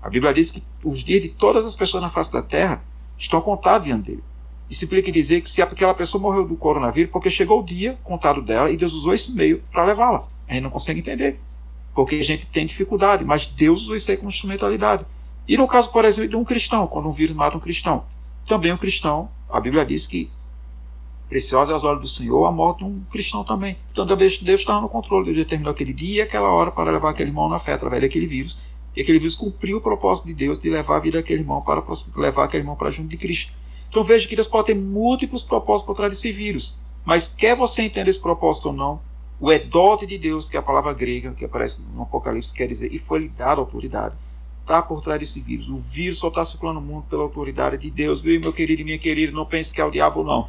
a Bíblia diz que os dias de todas as pessoas na face da terra estão contados diante dele. Isso implica dizer que se aquela pessoa morreu do coronavírus, porque chegou o dia contado dela e Deus usou esse meio para levá-la. A gente não consegue entender, porque a gente tem dificuldade, mas Deus usou isso aí como instrumentalidade. E no caso, por exemplo, de um cristão, quando um vírus mata um cristão, também um cristão, a Bíblia diz que preciosa aos olhos do Senhor a morte de um cristão também. Então Deus estava no controle, Deus determinou aquele dia e aquela hora para levar aquele irmão na fé através daquele vírus. E aquele vírus cumpriu o propósito de Deus de levar a vida daquele irmão para levar aquele irmão para junto de Cristo. Então veja que Deus pode ter múltiplos propósitos por trás desse vírus. Mas quer você entender esse propósito ou não, o edote de Deus, que é a palavra grega que aparece no Apocalipse, quer dizer, e foi lhe dada autoridade, está por trás desse vírus. O vírus só está circulando no mundo pela autoridade de Deus, viu, meu querido e minha querida? Não pense que é o diabo, não.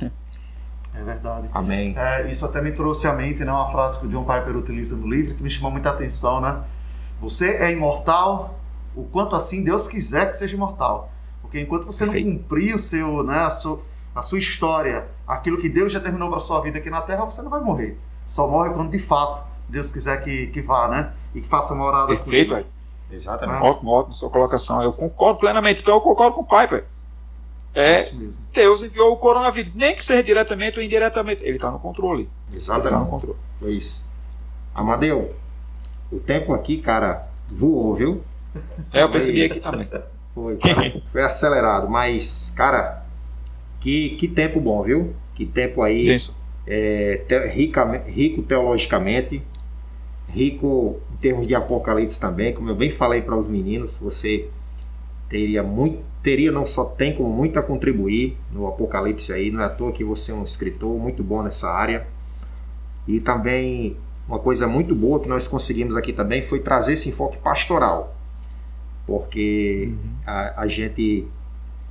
É verdade. Amém. É, isso até me trouxe à mente né, uma frase que o John Piper utiliza no livro que me chamou muita atenção, né? Você é imortal o quanto assim Deus quiser que seja imortal. Porque enquanto você Perfeito. não cumprir o seu, né, a, sua, a sua história, aquilo que Deus já terminou para sua vida aqui na Terra, você não vai morrer. Só morre quando de fato Deus quiser que, que vá, né? E que faça uma orada Perfeito, velho. Exatamente. Ah. Ótimo, ótimo, sua colocação. Eu concordo plenamente. Então eu concordo com o Piper. É, é Deus enviou o coronavírus, nem que seja diretamente ou indiretamente. Ele está no controle. Exatamente. Ele tá no controle. Foi isso. Amadeu, o tempo aqui, cara, voou, viu? É, eu percebi aqui também. *laughs* Foi, cara, foi acelerado, mas, cara, que, que tempo bom, viu? Que tempo aí é, te, rica, rico teologicamente, rico em termos de apocalipse também, como eu bem falei para os meninos, você teria muito, teria não só tem como muito a contribuir no apocalipse aí, não é à toa que você é um escritor muito bom nessa área. E também uma coisa muito boa que nós conseguimos aqui também foi trazer esse enfoque pastoral. Porque uhum. a, a gente,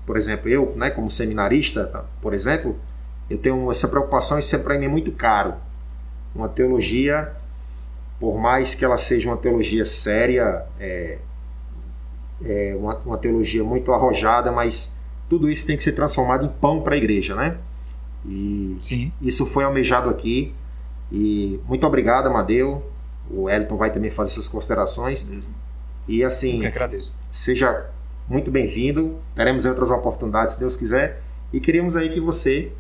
por exemplo, eu, né, como seminarista, tá, por exemplo, eu tenho essa preocupação, para mim é muito caro. Uma teologia, por mais que ela seja uma teologia séria, é, é uma, uma, teologia muito arrojada, mas tudo isso tem que ser transformado em pão para a igreja, né? E Sim. isso foi almejado aqui. E muito obrigado, Amadeu. O Elton vai também fazer suas considerações. E assim, seja muito bem-vindo. Teremos outras oportunidades, se Deus quiser. E queríamos aí que você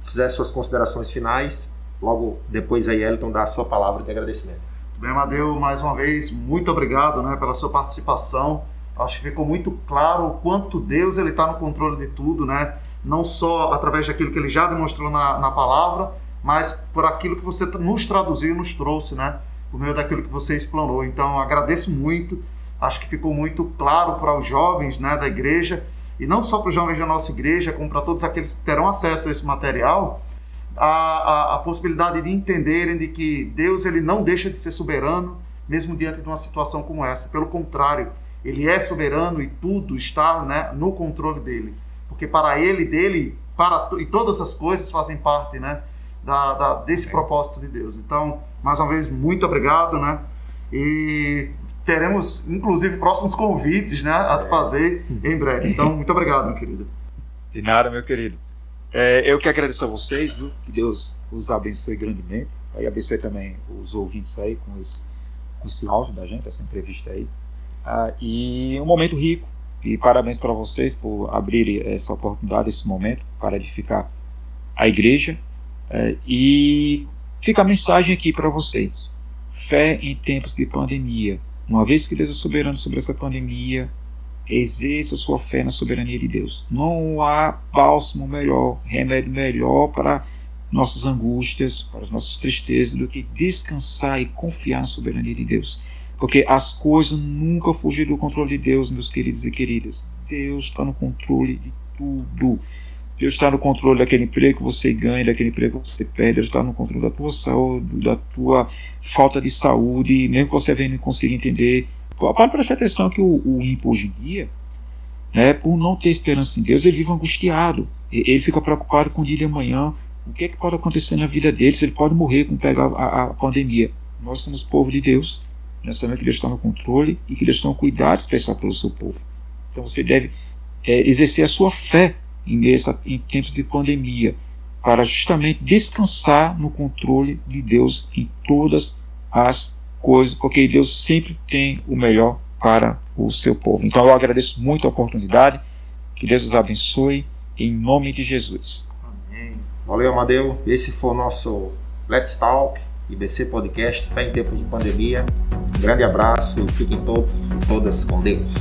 fizer suas considerações finais. Logo depois aí, Elton, dá a sua palavra de agradecimento. Bem, Amadeu, mais uma vez, muito obrigado né, pela sua participação. Acho que ficou muito claro o quanto Deus ele está no controle de tudo, né? Não só através daquilo que ele já demonstrou na, na palavra, mas por aquilo que você nos traduziu e nos trouxe, né? Por meio daquilo que você explanou. Então, agradeço muito. Acho que ficou muito claro para os jovens né, da igreja e não só para os jovens da nossa igreja, como para todos aqueles que terão acesso a esse material, a, a, a, possibilidade de entenderem de que Deus ele não deixa de ser soberano, mesmo diante de uma situação como essa. Pelo contrário, ele é soberano e tudo está né, no controle dele. Porque para ele, dele, para e todas as coisas fazem parte né, da, da, desse propósito de Deus. Então, mais uma vez, muito obrigado, né? E teremos, inclusive, próximos convites né, a é. fazer em breve. Então, muito obrigado, meu querido. De nada, meu querido. É, eu que agradeço a vocês, viu? que Deus os abençoe grandemente. Aí abençoe também os ouvintes aí com esse, com esse áudio da gente, essa entrevista aí. Ah, e um momento rico. E parabéns para vocês por abrir essa oportunidade, esse momento, para edificar a igreja. É, e fica a mensagem aqui para vocês. Fé em tempos de pandemia. Uma vez que Deus é soberano sobre essa pandemia, exerça sua fé na soberania de Deus. Não há bálsamo melhor, remédio melhor para nossas angústias, para as nossas tristezas, do que descansar e confiar na soberania de Deus. Porque as coisas nunca fugem do controle de Deus, meus queridos e queridas. Deus está no controle de tudo. Deus está no controle daquele emprego que você ganha, daquele emprego que você perde, Deus está no controle da tua saúde, da tua falta de saúde, mesmo que você venha não consiga entender. Para prestar atenção que o, o ímpio hoje em dia, né, por não ter esperança em Deus, ele vive angustiado. Ele fica preocupado com o dia de amanhã, o que, é que pode acontecer na vida dele, se ele pode morrer com pegar a, a pandemia. Nós somos povo de Deus, nós sabemos que Deus está no controle e que Deus tem um cuidado especial pelo seu povo. Então você deve é, exercer a sua fé em, em tempos de pandemia, para justamente descansar no controle de Deus em todas as coisas, porque Deus sempre tem o melhor para o seu povo. Então eu agradeço muito a oportunidade, que Deus os abençoe, em nome de Jesus. Amém. Valeu, Amadeu. Esse foi o nosso Let's Talk, IBC Podcast, Fé em Tempos de Pandemia. Um grande abraço e fiquem todos e todas com Deus.